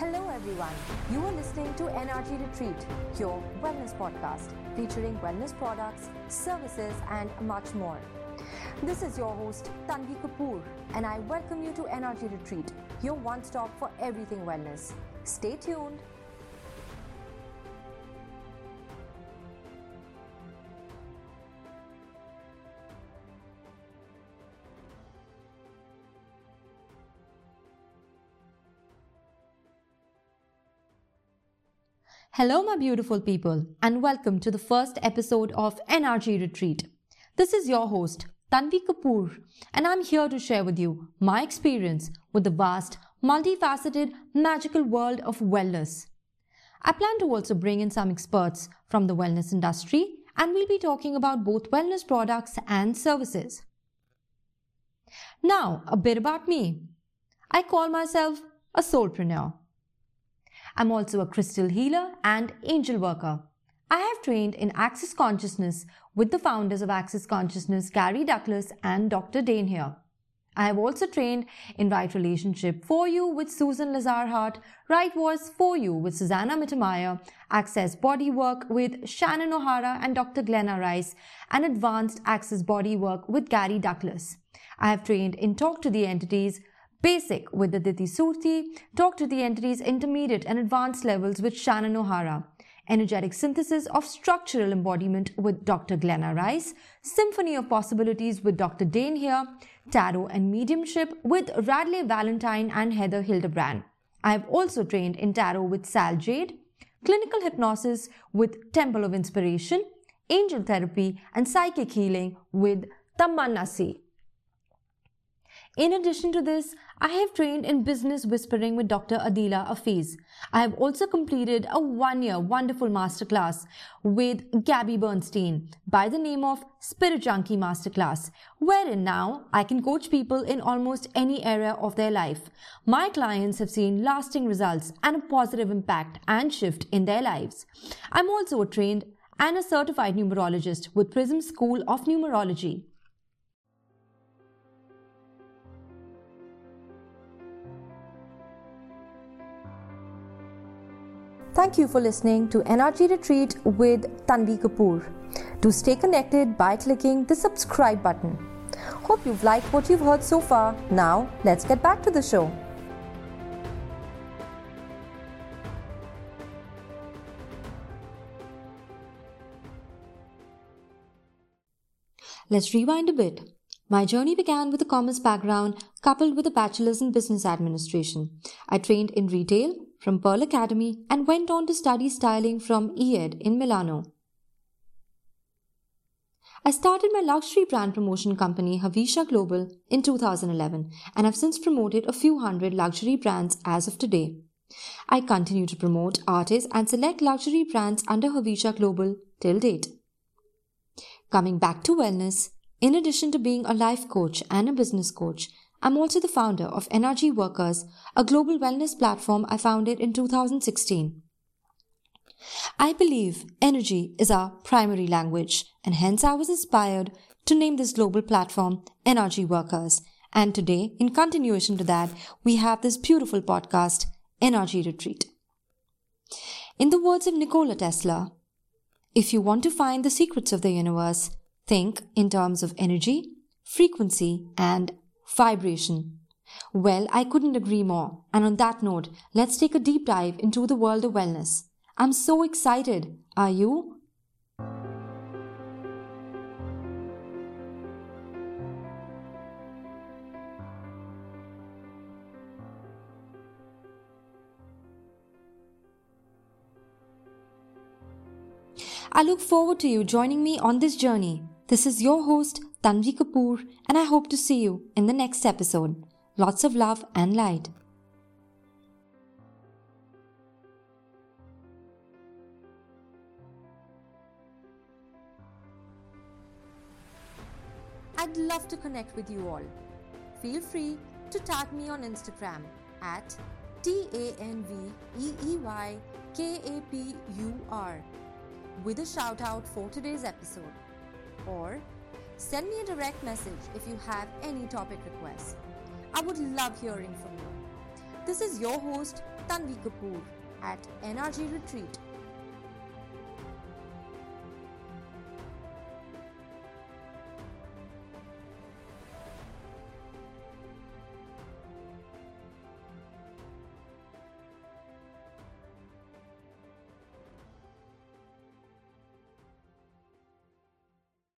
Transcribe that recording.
Hello, everyone. You are listening to NRG Retreat, your wellness podcast featuring wellness products, services, and much more. This is your host, Tanveey Kapur, and I welcome you to NRG Retreat, your one stop for everything wellness. Stay tuned. Hello, my beautiful people, and welcome to the first episode of NRG Retreat. This is your host, Tanveey Kapur, and I'm here to share with you my experience with the vast, multifaceted, magical world of wellness. I plan to also bring in some experts from the wellness industry, and we'll be talking about both wellness products and services. Now, a bit about me. I call myself a soulpreneur. I'm also a crystal healer and angel worker. I have trained in Access Consciousness with the founders of Access Consciousness, Gary Douglas and Dr. Dain Heer. I have also trained in Right Relationship for You with Susan Lazar-Hart, Right Voice for You with Susanna Mittermeier, Access Body Work with Shannon O'Hara and Dr. Glenna Rice, and Advanced Access Body Work with Gary Douglas. I have trained in Talk to the Entities Basic with Aditi Surti, talk to the entities intermediate and advanced levels with Shannon O'Hara. Energetic synthesis of structural embodiment with Dr. Glenna Rice, Symphony of Possibilities with Dr. Dain Heer, Tarot and Mediumship with Radleigh Valentine and Heather Hildebrand. I have also trained in Tarot with Sal Jade, Clinical Hypnosis with Temple of Inspiration, Angel Therapy and Psychic Healing with Tamanna C. In addition to this, I have trained in business whispering with Dr. Adila Afiz. I have also completed a one year wonderful masterclass with Gabby Bernstein by the name of Spirit Junkie Masterclass, wherein now I can coach people in almost any area of their life. My clients have seen lasting results and a positive impact and shift in their lives. I'm also a trained and a certified numerologist with Prism School of Numerology. Thank you for listening to NRG Retreat with Tanveey Kapur. Do stay connected by clicking the subscribe button. Hope you've liked what you've heard so far. Now, let's get back to the show. Let's rewind a bit. My journey began with a commerce background coupled with a bachelor's in business administration. I trained in retail from Pearl Academy and went on to study styling from IED in Milano. I started my luxury brand promotion company Havisha Global in 2011 and have since promoted a few hundred luxury brands as of today. I continue to promote artists and select luxury brands under Havisha Global till date. Coming back to wellness, in addition to being a life coach and a business coach, I'm also the founder of NRG Workers, a global wellness platform I founded in 2016. I believe energy is our primary language, and hence I was inspired to name this global platform NRG Workers. And today, in continuation to that, we have this beautiful podcast, NRG Retreat. In the words of Nikola Tesla, if you want to find the secrets of the universe, Think in terms of energy, frequency, and vibration. Well, I couldn't agree more. And on that note, let's take a deep dive into the world of wellness. I'm so excited. Are you? I look forward to you joining me on this journey. This is your host, Tanveey Kapur, and I hope to see you in the next episode. Lots of love and light. I'd love to connect with you all. Feel free to tag me on Instagram at T A N V E E Y K A P U R with a shout out for today's episode or send me a direct message if you have any topic requests. I would love hearing from you. This is your host, Tanveey Kapur at NRG Retreat